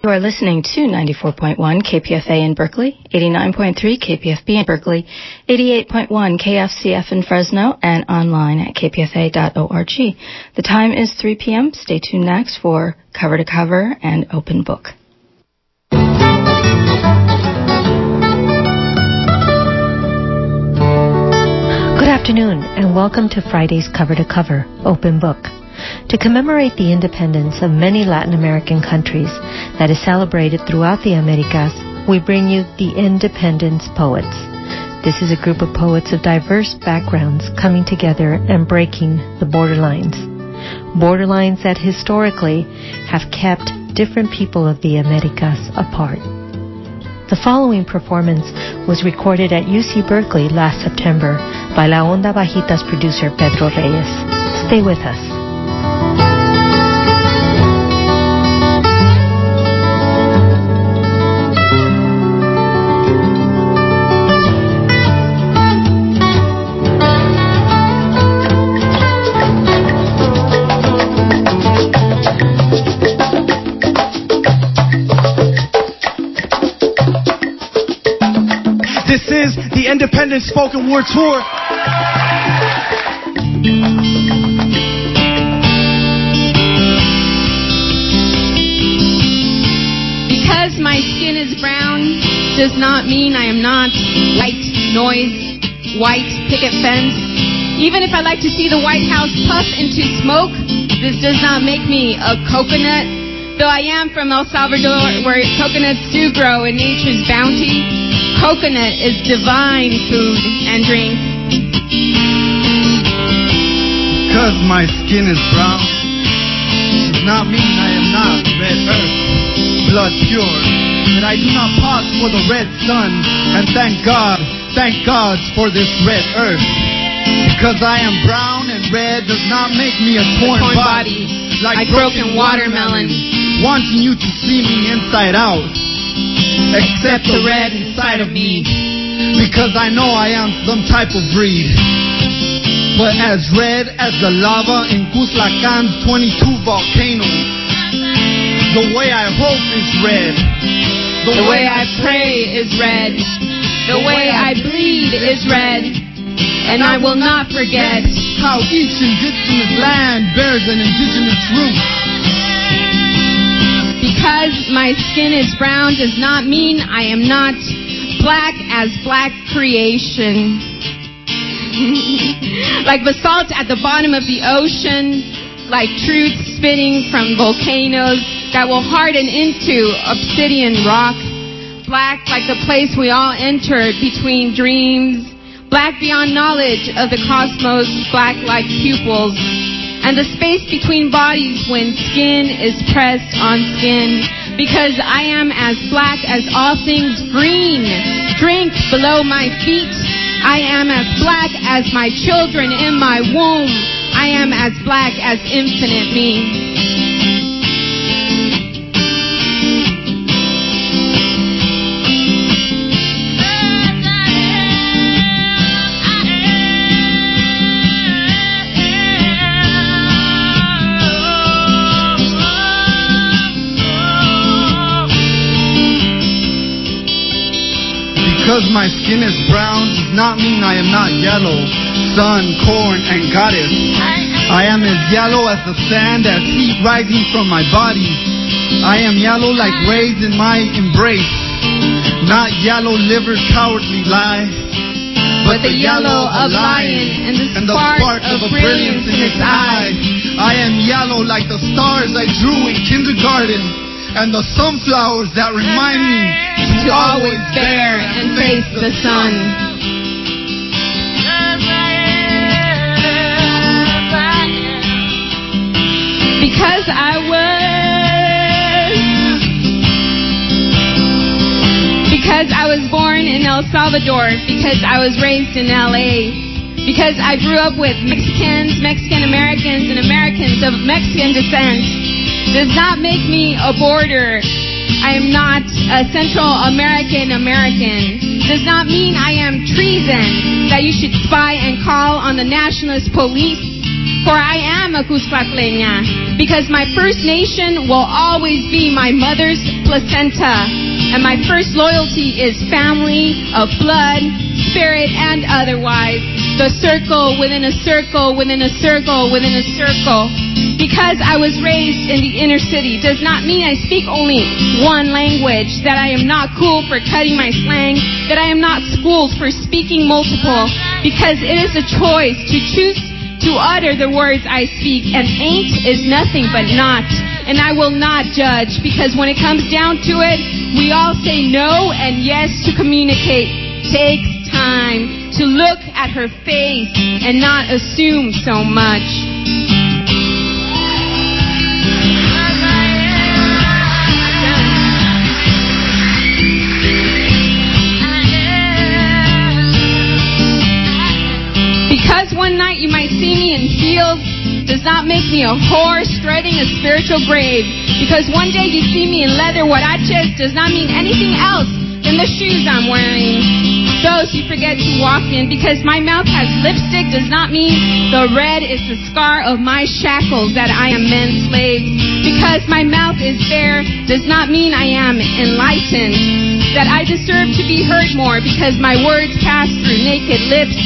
You are listening to 94.1 KPFA in Berkeley, 89.3 KPFB in Berkeley, 88.1 KFCF in Fresno, and online at kpfa.org. The time is 3 p.m. Stay tuned next for Cover to Cover and Open Book. Good afternoon, and welcome to Friday's Cover to Cover Open Book. To commemorate the independence of many Latin American countries that is celebrated throughout the Americas, we bring you the Independence Poets. This is a group of poets of diverse backgrounds coming together and breaking the borderlines. Borderlines that historically have kept different people of the Americas apart. The following performance was recorded at UC Berkeley last September by La Onda Bajita's producer Pedro Reyes. Stay with us. Is the Independent Spoken Word Tour. Because my skin is brown does not mean I am not white noise, white picket fence. Even if I like to see the White House puff into smoke, this does not make me a coconut. Though I am from El Salvador, where coconuts do grow in nature's bounty, Coconut is divine food and drink. Cause my skin is brown does not mean I am not red earth, blood pure. That I do not pause for the red sun. And thank God, thank God for this red earth. Because I am brown and red does not make me a torn, torn body, body, like, like broken, broken watermelon. watermelon. Wanting you to see me inside out except the red inside of me. Because I know I am some type of breed. But as red as the lava in Cuscatlán's 22 volcanoes, the way I hope is red. The, the way, way I pray is red. The way I bleed is red. And I will not forget how each indigenous land bears an indigenous root because my skin is brown does not mean I am not black as black creation. like basalt at the bottom of the ocean, like truth spitting from volcanoes that will harden into obsidian rock. Black like the place we all entered between dreams. Black beyond knowledge of the cosmos, black like pupils and the space between bodies when skin is pressed on skin. Because I am as black as all things green. Drink below my feet. I am as black as my children in my womb. I am as black as infinite me. Because my skin is brown does not mean I am not yellow. Sun, corn, and goddess. I am as yellow as the sand as heat rising from my body. I am yellow like rays in my embrace. Not yellow liver cowardly lie. But, but the, the yellow of lion and the, and the spark, of, of brilliance in his eye. I am yellow like the stars I drew in kindergarten and the sunflowers that remind me to always bear and face the sun. Because I was because I was born in El Salvador, because I was raised in LA, because I grew up with Mexicans, Mexican Americans, and Americans of Mexican descent does not make me a border. I am not a Central American American. Does not mean I am treason that you should spy and call on the nationalist police. For I am a Cuscatleña because my First Nation will always be my mother's placenta. And my first loyalty is family of blood, spirit, and otherwise. The circle within a circle within a circle within a circle. Because I was raised in the inner city does not mean I speak only one language, that I am not cool for cutting my slang, that I am not schooled for speaking multiple, because it is a choice to choose to utter the words I speak, and ain't is nothing but not. And I will not judge, because when it comes down to it, we all say no and yes to communicate. Takes time to look at her face and not assume so much. Because one night you might see me in heels does not make me a whore strutting a spiritual grave. Because one day you see me in leather huaraches does not mean anything else than the shoes I'm wearing. Those you forget to walk in because my mouth has lipstick does not mean the red is the scar of my shackles that I am men's slaves. Because my mouth is bare does not mean I am enlightened. That I deserve to be heard more because my words pass through naked lips.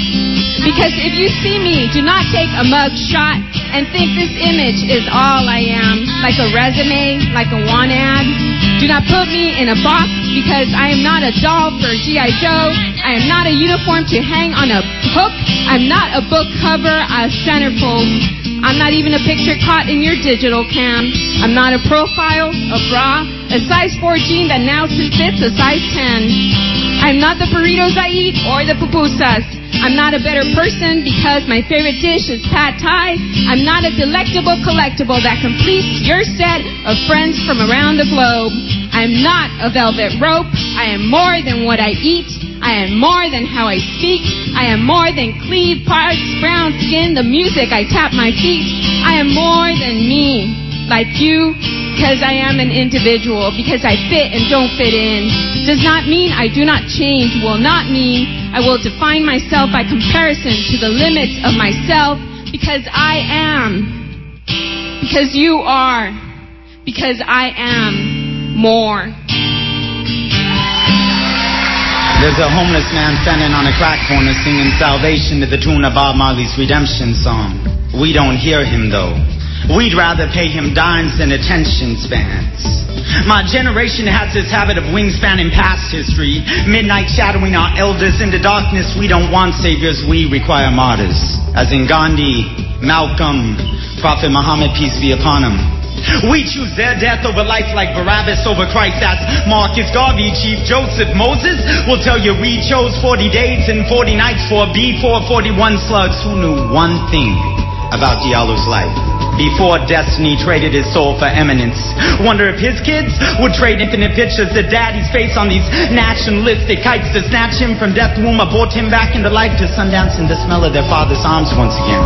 Because if you see me, do not take a mug shot and think this image is all I am, like a resume, like a want ad. Do not put me in a box because I am not a doll for G.I. Joe. I am not a uniform to hang on a hook. I'm not a book cover, a centerfold. I'm not even a picture caught in your digital cam. I'm not a profile, a bra, a size 14 that now fits a size 10. I'm not the burritos I eat or the pupusas. I'm not a better person because my favorite dish is pad thai. I'm not a delectable collectible that completes your set of friends from around the globe. I'm not a velvet rope. I am more than what I eat. I am more than how I speak. I am more than cleave parts, brown skin, the music I tap my feet. I am more than me, like you, because I am an individual, because I fit and don't fit in. Does not mean I do not change, will not mean I will define myself by comparison to the limits of myself, because I am, because you are, because I am more. There's a homeless man standing on a crack corner singing salvation to the tune of Bob Marley's redemption song. We don't hear him though. We'd rather pay him dimes than attention spans. My generation has this habit of wingspan in past history, midnight shadowing our elders into darkness. We don't want saviors, we require martyrs. As in Gandhi, Malcolm, Prophet Muhammad, peace be upon him. We choose their death over life like Barabbas over Christ. That's Marcus Garvey, Chief Joseph Moses will tell you we chose 40 days and 40 nights for B4 41 slugs who knew one thing about Diallo's life. Before destiny traded his soul for eminence. Wonder if his kids would trade infinite pictures of daddy's face on these nationalistic kites to snatch him from death womb, abort him back into life to Sundance and the smell of their father's arms once again.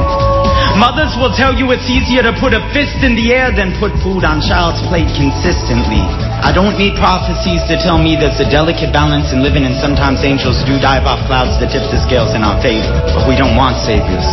Mothers will tell you it's easier to put a fist in the air than put food on child's plate consistently. I don't need prophecies to tell me there's a delicate balance in living, and sometimes angels do dive off clouds that tip the scales in our favor. But we don't want saviors.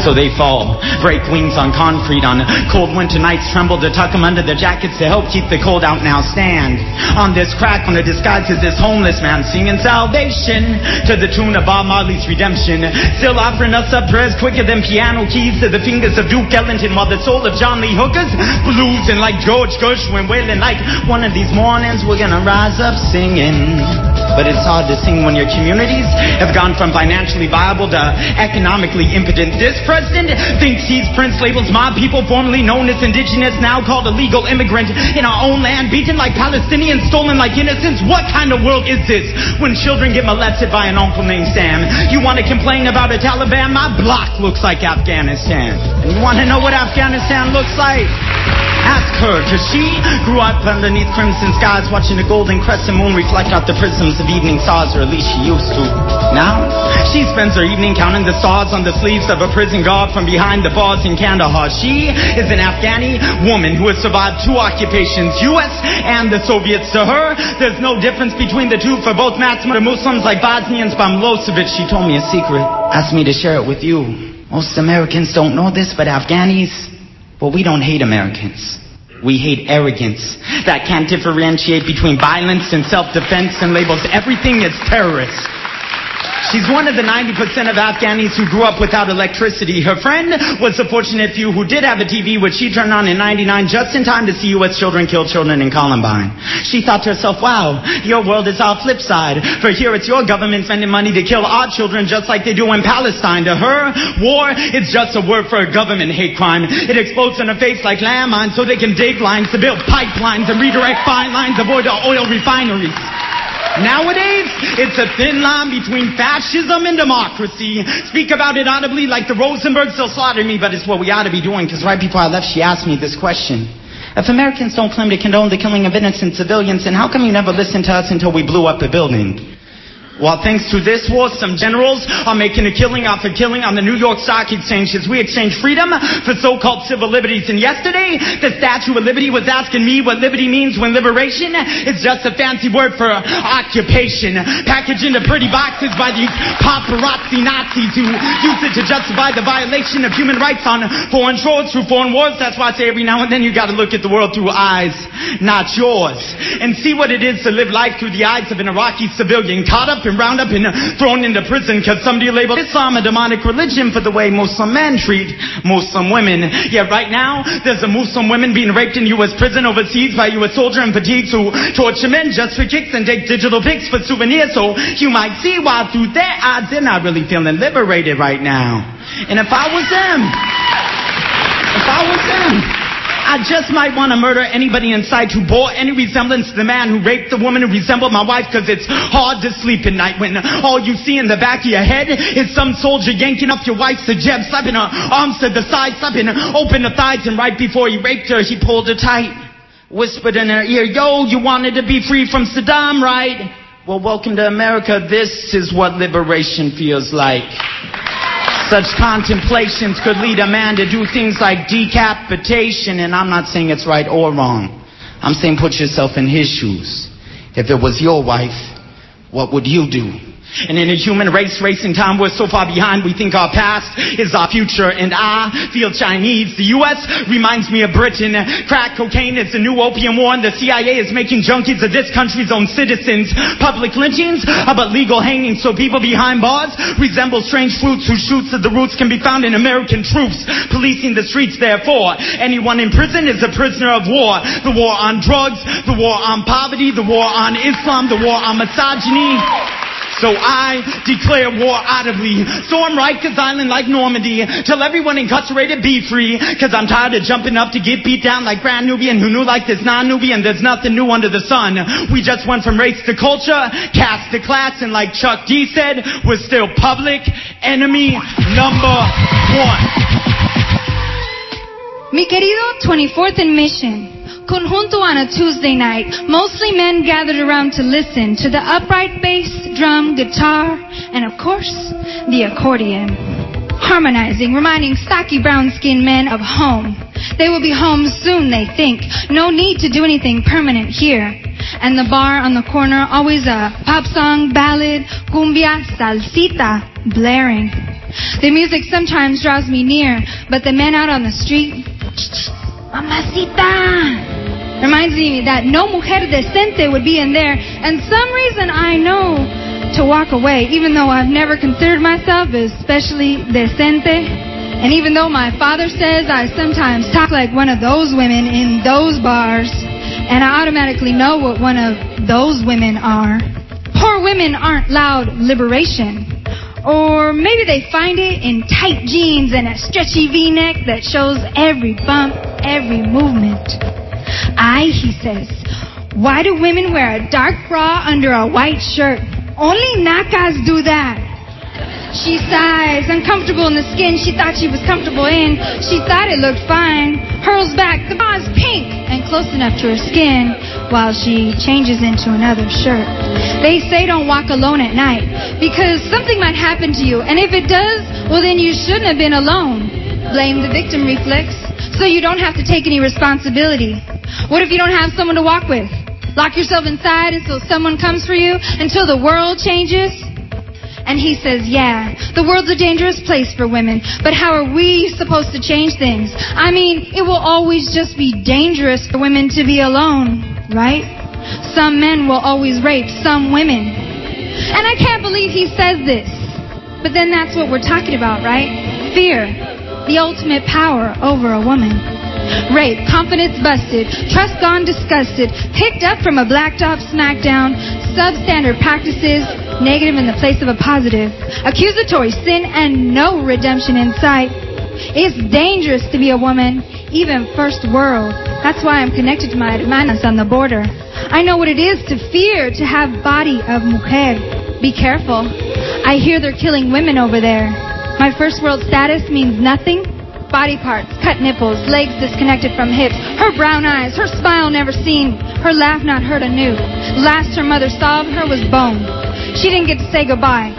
So they fall, break wings on concrete on cold winter nights, tremble to tuck them under their jackets to help keep the cold out. Now stand on this crack on the disguise as this homeless man singing salvation to the tune of Bob Marley's redemption. Still offering us up prayers quicker than piano keys to the fingers of Duke Ellington while the soul of John Lee Hooker's bluesing like George Gershwin, wailing like one of these mornings we're gonna rise up singing. But it's hard to sing when your communities have gone from financially viable to economically impotent. This president thinks he's Prince labels my people formerly known as indigenous, now called illegal immigrant in our own land, beaten like Palestinians, stolen like innocents. What kind of world is this when children get molested by an uncle named Sam? You want to complain about a Taliban? My block looks like Afghanistan. And you want to know what Afghanistan looks like? Ask her, cause she grew up underneath crimson skies, watching the golden crescent moon reflect off the prisms of evening stars, or at least she used to. Now, she spends her evening counting the stars on the sleeves of a prison guard from behind the bars in Kandahar. She is an Afghani woman who has survived two occupations, U.S. and the Soviets. To her, there's no difference between the two for both Matsuma Muslims like Bosnians by Milosevic. She told me a secret, asked me to share it with you. Most Americans don't know this, but Afghanis, well, we don't hate Americans. We hate arrogance that can't differentiate between violence and self-defense and labels everything as terrorist. She's one of the 90% of Afghanis who grew up without electricity. Her friend was the fortunate few who did have a TV, which she turned on in 99 just in time to see U.S. children kill children in Columbine. She thought to herself, wow, your world is our flip side. For here it's your government spending money to kill our children just like they do in Palestine. To her, war is just a word for a government hate crime. It explodes in her face like landmines so they can dig lines to build pipelines and redirect fine lines, avoid the oil refineries. Nowadays, it's a thin line between fascism and democracy. Speak about it audibly like the Rosenbergs, they'll slaughter me, but it's what we ought to be doing, because right before I left, she asked me this question. If Americans don't claim to condone the killing of innocent civilians, then how come you never listened to us until we blew up a building? Well, thanks to this war, some generals are making a killing after killing on the New York Stock Exchange as we exchange freedom for so-called civil liberties. And yesterday, the Statue of Liberty was asking me what liberty means when liberation is just a fancy word for occupation. Packaged into pretty boxes by these paparazzi Nazis who use it to justify the violation of human rights on foreign shores through foreign wars. That's why I say every now and then you gotta look at the world through eyes, not yours. And see what it is to live life through the eyes of an Iraqi civilian caught up in and round up and thrown into prison because somebody labeled Islam a demonic religion for the way Muslim men treat Muslim women. Yet right now, there's a Muslim woman being raped in U.S. prison overseas by U.S. soldier in fatigues who torture men just for kicks and take digital pics for souvenirs. So you might see why through their eyes, they're not really feeling liberated right now. And if I was them, if I was them, I just might want to murder anybody in sight who bore any resemblance to the man who raped the woman who resembled my wife because it's hard to sleep at night when all you see in the back of your head is some soldier yanking up your wife's hijab, slapping her arms to the side, slapping her open her thighs, and right before he raped her, he pulled her tight, whispered in her ear, yo, you wanted to be free from Saddam, right? Well, welcome to America. This is what liberation feels like. Such contemplations could lead a man to do things like decapitation, and I'm not saying it's right or wrong. I'm saying put yourself in his shoes. If it was your wife, what would you do? And in a human race racing time, we're so far behind, we think our past is our future. And I feel Chinese. The U.S. reminds me of Britain. Crack cocaine is the new opium war, and the CIA is making junkies of this country's own citizens. Public lynchings are but legal hangings, so people behind bars resemble strange fruits whose shoots at the roots can be found in American troops policing the streets. Therefore, anyone in prison is a prisoner of war. The war on drugs, the war on poverty, the war on Islam, the war on misogyny. So I declare war audibly. Storm Rikers Island like Normandy. Tell everyone incarcerated be free. Cause I'm tired of jumping up to get beat down like Brand Nubian who knew like this non-Nubian there's nothing new under the sun. We just went from race to culture, caste to class, and like Chuck D said, we're still public enemy number one. Mi querido 24th in Mission. Conjunto on a Tuesday night, mostly men gathered around to listen to the upright bass, drum, guitar, and of course, the accordion. Harmonizing, reminding stocky brown-skinned men of home. They will be home soon, they think. No need to do anything permanent here. And the bar on the corner, always a pop song, ballad, cumbia, salsita, blaring. The music sometimes draws me near, but the men out on the street, Mamacita! Reminds me that no mujer decente would be in there, and some reason I know to walk away, even though I've never considered myself especially decente. And even though my father says I sometimes talk like one of those women in those bars, and I automatically know what one of those women are. Poor women aren't loud liberation. Or maybe they find it in tight jeans and a stretchy v-neck that shows every bump, every movement. I, he says, why do women wear a dark bra under a white shirt? Only nakas do that. She sighs, uncomfortable in the skin she thought she was comfortable in. She thought it looked fine. Hurls back, the bra's pink and close enough to her skin while she changes into another shirt. They say don't walk alone at night because something might happen to you. And if it does, well, then you shouldn't have been alone. Blame the victim reflex so you don't have to take any responsibility. What if you don't have someone to walk with? Lock yourself inside until someone comes for you, until the world changes? And he says, Yeah, the world's a dangerous place for women, but how are we supposed to change things? I mean, it will always just be dangerous for women to be alone, right? Some men will always rape some women. And I can't believe he says this. But then that's what we're talking about, right? Fear, the ultimate power over a woman. Rape, confidence busted, trust gone disgusted, picked up from a blacktop smackdown, substandard practices, negative in the place of a positive, accusatory sin, and no redemption in sight. It's dangerous to be a woman, even first world. That's why I'm connected to my hermanas on the border. I know what it is to fear to have body of mujer. Be careful. I hear they're killing women over there. My first world status means nothing. Body parts, cut nipples, legs disconnected from hips, her brown eyes, her smile never seen, her laugh not heard anew. Last her mother saw of her was bone. She didn't get to say goodbye.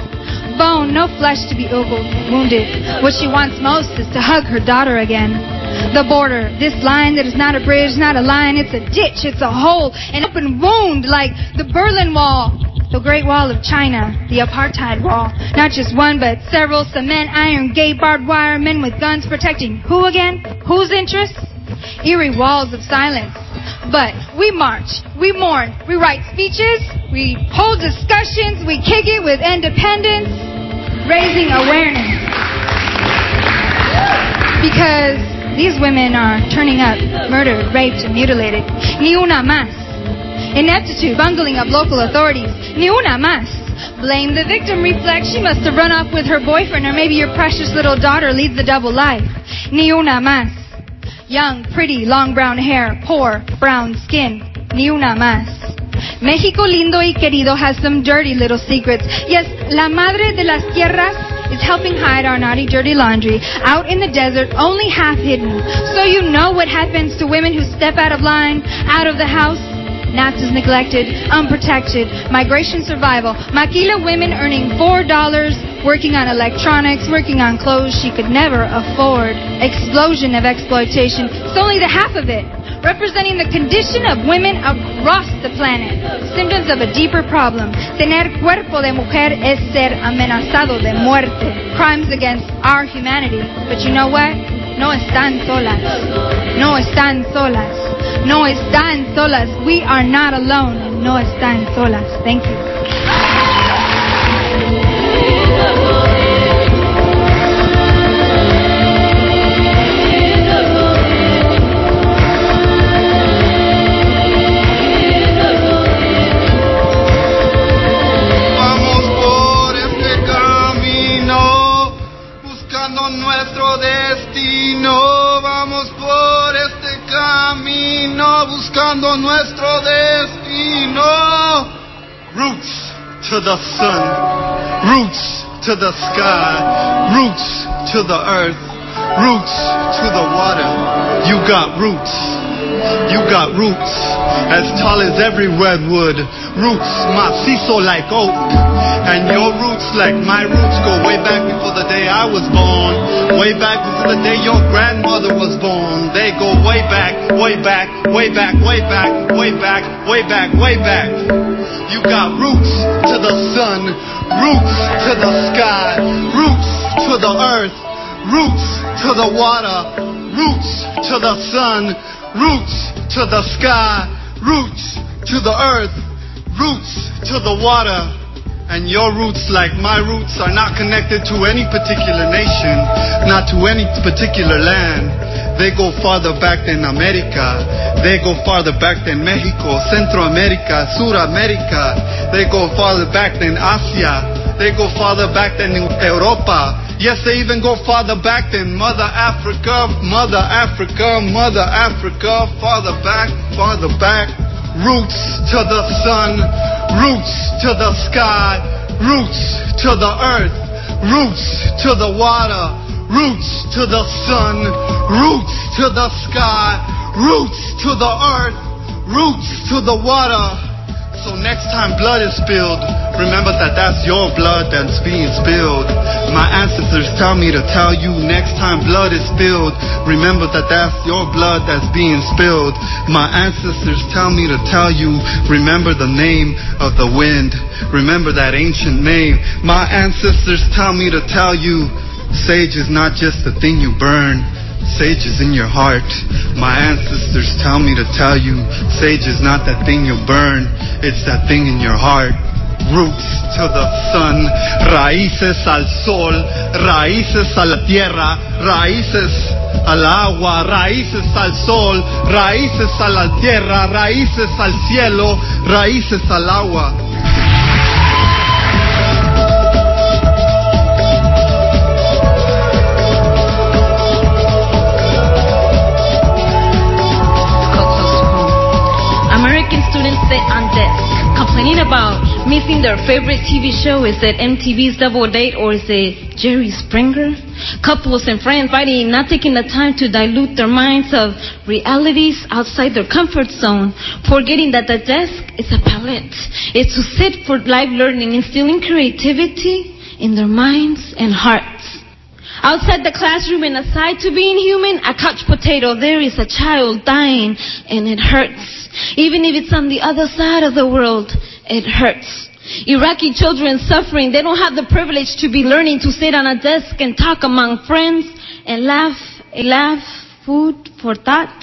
Bone, no flesh to be ogled, wounded. What she wants most is to hug her daughter again. The border, this line that is not a bridge, not a line, it's a ditch, it's a hole, an open wound like the Berlin Wall, the Great Wall of China, the apartheid wall. Not just one, but several cement, iron gate, barbed wire, men with guns protecting who again? Whose interests? Eerie walls of silence. But we march, we mourn, we write speeches, we hold discussions, we kick it with independence, raising awareness. Because these women are turning up, murdered, raped, and mutilated. Ni una más. Ineptitude, bungling of local authorities. Ni una más. Blame the victim reflex. She must have run off with her boyfriend, or maybe your precious little daughter leads the double life. Ni una más. Young, pretty, long brown hair, poor, brown skin. Ni una más. Mexico lindo y querido has some dirty little secrets. Yes, la madre de las tierras is helping hide our naughty, dirty laundry out in the desert, only half hidden. So you know what happens to women who step out of line, out of the house. Nazis neglected, unprotected, migration survival, Maquila women earning $4, working on electronics, working on clothes she could never afford. Explosion of exploitation. It's only the half of it representing the condition of women across the planet. Symptoms of a deeper problem. Tener cuerpo de mujer es ser amenazado de muerte. Crimes against our humanity. But you know what? No están solas. No están solas. No están solas. We are not alone. No están solas. Thank you. To the sun, roots to the sky, roots to the earth, roots to the water. You got roots. You got roots as tall as every redwood. Roots macizo like oak. And your roots, like my roots, go way back before the day I was born. Way back before the day your grandmother was born. They go way back, way back, way back, way back, way back, way back, way back. You got roots to the sun, roots to the sky, roots to the earth, roots to the water, roots to the sun, roots to the sky, roots to the earth, roots to the water. And your roots, like my roots, are not connected to any particular nation, not to any particular land. They go farther back than America. They go farther back than Mexico, Central America, Sur America. They go farther back than Asia. They go farther back than Europa. Yes, they even go farther back than Mother Africa, Mother Africa, Mother Africa, farther back, farther back. Roots to the sun, roots to the sky, roots to the earth, roots to the water, roots to the sun, roots to the sky, roots to the earth, roots to the water. So next time blood is spilled, remember that that's your blood that's being spilled. My ancestors tell me to tell you next time blood is spilled, remember that that's your blood that's being spilled. My ancestors tell me to tell you, remember the name of the wind, remember that ancient name. My ancestors tell me to tell you, sage is not just the thing you burn. Sage is in your heart. My ancestors tell me to tell you, sage is not that thing you burn, it's that thing in your heart. Roots to the sun, raíces al sol, raíces a la tierra, raíces al agua, raíces al sol, raíces a la tierra, raíces al cielo, raíces al agua. Complaining about missing their favorite TV show. Is it MTV's Double Date or is it Jerry Springer? Couples and friends fighting, not taking the time to dilute their minds of realities outside their comfort zone, forgetting that the desk is a palette. It's to sit for live learning, instilling creativity in their minds and hearts. Outside the classroom and aside to being human, a couch potato, there is a child dying and it hurts. Even if it's on the other side of the world, it hurts. Iraqi children suffering, they don't have the privilege to be learning to sit on a desk and talk among friends and laugh, laugh, food for thought.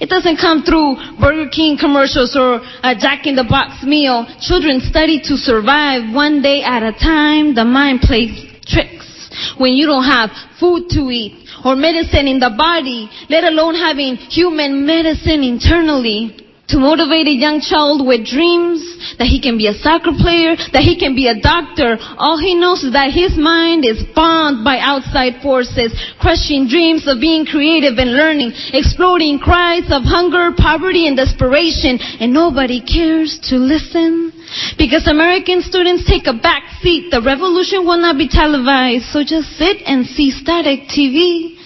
It doesn't come through Burger King commercials or a Jack in the Box meal. Children study to survive one day at a time. The mind plays tricks when you don't have food to eat or medicine in the body, let alone having human medicine internally. To motivate a young child with dreams that he can be a soccer player, that he can be a doctor, all he knows is that his mind is bound by outside forces, crushing dreams of being creative and learning, exploding cries of hunger, poverty, and desperation, and nobody cares to listen. Because American students take a back seat, the revolution will not be televised, so just sit and see static TV.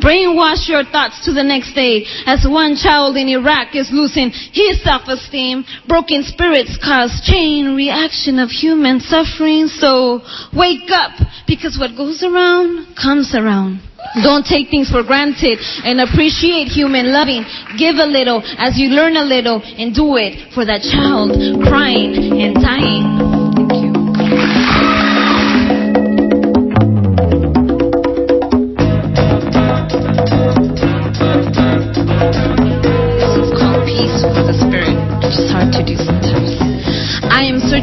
Brainwash your thoughts to the next day as one child in Iraq is losing his self-esteem. Broken spirits cause chain reaction of human suffering. So wake up because what goes around comes around. Don't take things for granted and appreciate human loving. Give a little as you learn a little and do it for that child crying and dying.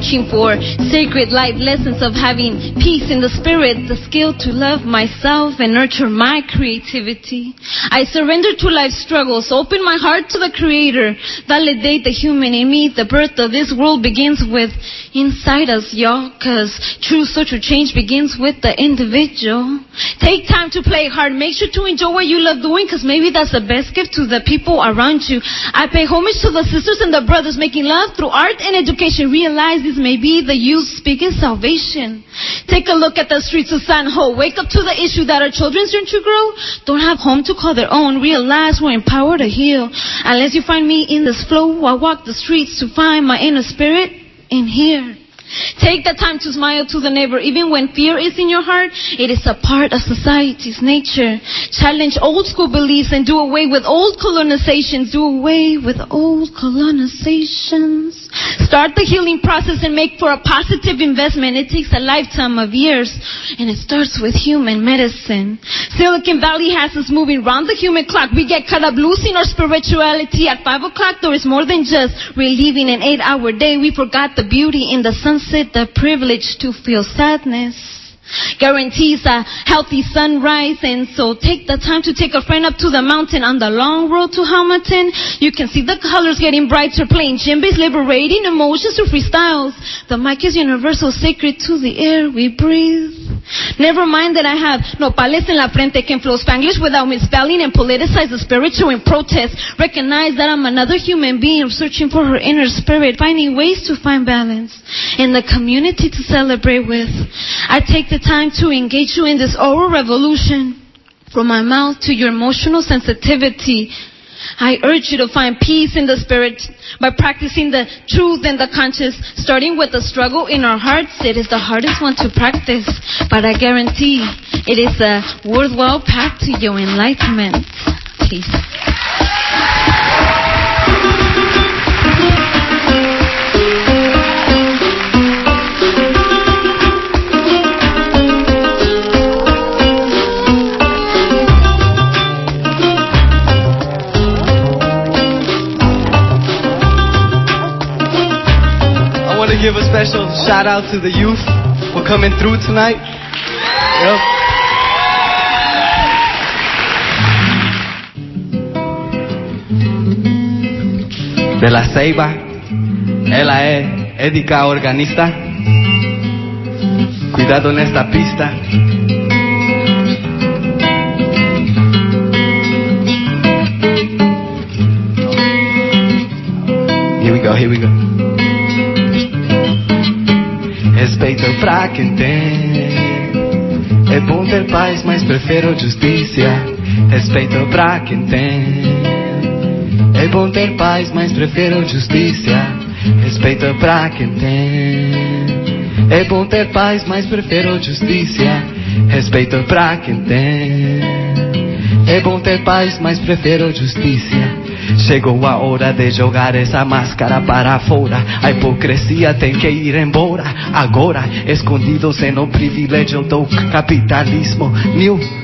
Searching for sacred life lessons of having peace in the spirit, the skill to love myself and nurture my creativity. I surrender to life's struggles, open my heart to the creator, validate the human in me. The birth of this world begins with inside us, y'all, cause true social change begins with the individual. Take time to play hard. Make sure to enjoy what you love doing, cause maybe that's the best gift to the people around you. I pay homage to the sisters and the brothers making love through art and education. Realize this may be the youth's biggest salvation. Take a look at the streets of San Ho. Wake up to the issue that our children yearn to grow. Don't have home to call their own. Realize we're empowered to heal. Unless you find me in this flow, I walk the streets to find my inner spirit in here. Take the time to smile to the neighbor even when fear is in your heart. It is a part of society's nature. Challenge old school beliefs and do away with old colonizations. Do away with old colonizations. Start the healing process and make for a positive investment. It takes a lifetime of years and it starts with human medicine. Silicon Valley has us moving round the human clock. We get caught up losing our spirituality at five o'clock. There is more than just reliving an eight hour day. We forgot the beauty in the sunset, the privilege to feel sadness guarantees a healthy sunrise and so take the time to take a friend up to the mountain on the long road to Hamilton. You can see the colors getting brighter, playing djembes, liberating emotions through freestyles. The mic is universal, sacred to the air we breathe. Never mind that I have nopales en la frente can flow Spanglish without misspelling and politicize the spiritual in protest. Recognize that I'm another human being searching for her inner spirit, finding ways to find balance in the community to celebrate with. I take the time to engage you in this oral revolution from my mouth to your emotional sensitivity. I urge you to find peace in the spirit by practicing the truth and the conscious, starting with the struggle in our hearts. It is the hardest one to practice, but I guarantee it is a worthwhile path to your enlightenment. Peace. Give a special shout out to the youth for coming through tonight. Yep. De la Ceiba, ella es édica organista. Cuidado en esta pista. Here we go, here we go. Respeito pra quem tem. É bom ter paz, mas prefiro justiça. Respeito pra quem tem. É bom ter paz, mas prefiro justiça. Respeito pra quem tem. É bom ter paz, mas prefiro justiça. Respeito pra quem tem. É bom ter paz, mas prefiro justiça. Chegou a hora de jogar essa máscara para fora. A hipocrisia tem que ir embora. Agora, escondidos no privilégio do capitalismo,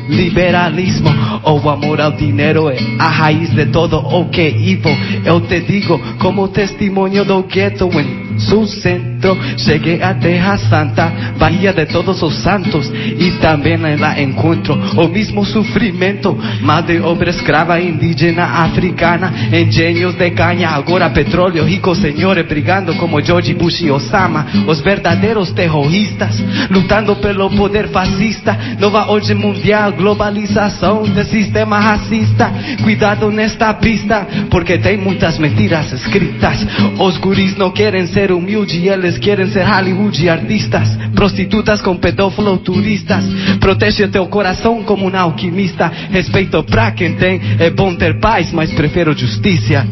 neoliberalismo. O amor ao dinheiro é a raiz de todo o que evil. Eu te digo, como testemunho do gueto em su centro. Cheguei a Terra Santa, Bahia de Todos os Santos, e também lá encontro o mesmo sofrimento. Mão de obra escrava indígena africana, engenhos de canha, agora petróleo, ricos senhores brigando como George Bush e Osama, os verdadeiros terroristas, lutando pelo poder fascista, nova ordem mundial, globalização do sistema racista. Cuidado nesta pista, porque tem muitas mentiras escritas. Os guris não querem ser humildes, eles querem ser Hollywood artistas. Prostitutas com pedófilo turistas. Protege teu coração como um alquimista. Respeito pra quem tem, é bom ter paz, mas prefiro justiça.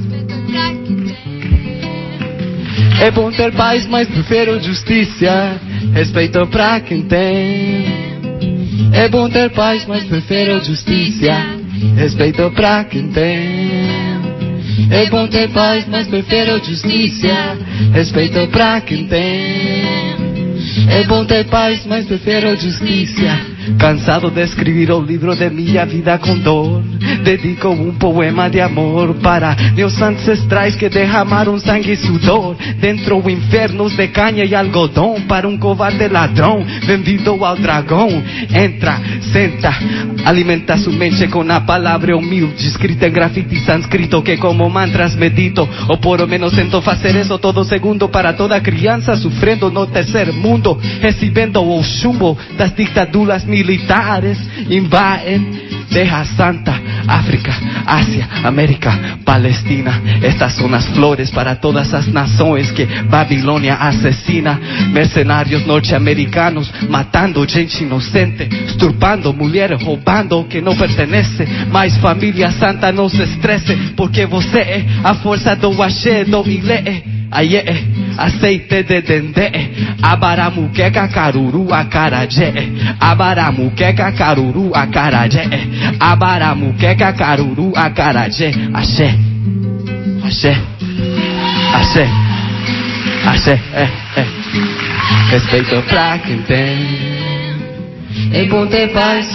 É bom ter paz, mas prefiro justiça. Respeito pra quem tem. É bom ter paz, mas prefiro justiça. Respeito pra quem tem. É bom ter paz, mas prefiro justiça. Respeito pra quem tem. É bom ter paz, mas prefiro justiça. Cansado de escribir un libro de mi vida con dor, dedico un poema de amor para meus ancestrais que derramaron sangre y sudor. Dentro infernos de caña y algodón para un cobarde ladrón vendido al dragón. Entra, senta, alimenta su mente con la palabra humilde escrita en grafiti sánscrito que como mantras medito. O por lo menos intento hacer eso todo segundo para toda crianza sufriendo no tercer mundo. Recibiendo o chumbo das dictaduras militares, invadem Terra Santa, África, Ásia, América, Palestina. Estas são as flores para todas as nações que Babilônia assassina. Mercenários norte-americanos matando gente inocente, estrupando mulheres, roubando o que não pertenece. Mas família santa não se estresse, porque você é a força do axé, do ilê. Aie, aceite de dendê, abaramuqueca caruru acarajé, abaramuqueca caruru acarajé, abaramuqueca caruru acarajé, axé, axé, axé, axé, é, é. Respeito pra quem tem, é bom ter paz.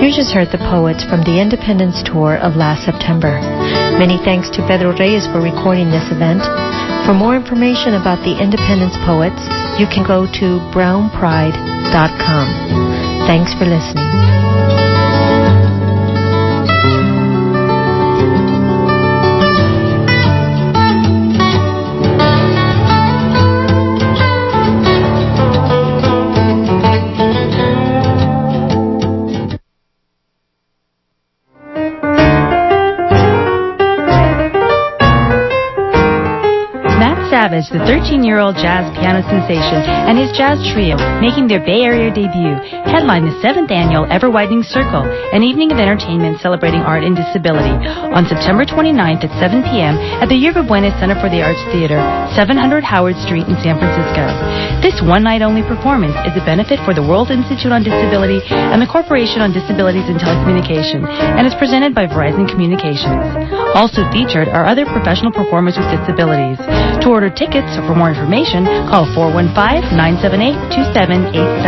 You just heard the poets from the Independence Tour of last September. Many thanks to Pedro Reyes for recording this event. For more information about the Independence Poets, you can go to brownpride.com. Thanks for listening. The 13-year-old jazz piano sensation, and his jazz trio, making their Bay Area debut, headline the 7th annual Ever Widening Circle, an evening of entertainment celebrating art and disability, on September 29th at 7 p.m. at the Yerba Buena Center for the Arts Theater, 700 Howard Street in San Francisco. This one-night-only performance is a benefit for the World Institute on Disability and the Corporation on Disabilities and Telecommunication, and is presented by Verizon Communications. Also featured are other professional performers with disabilities. To order tickets or for more information, call 415 978 2787.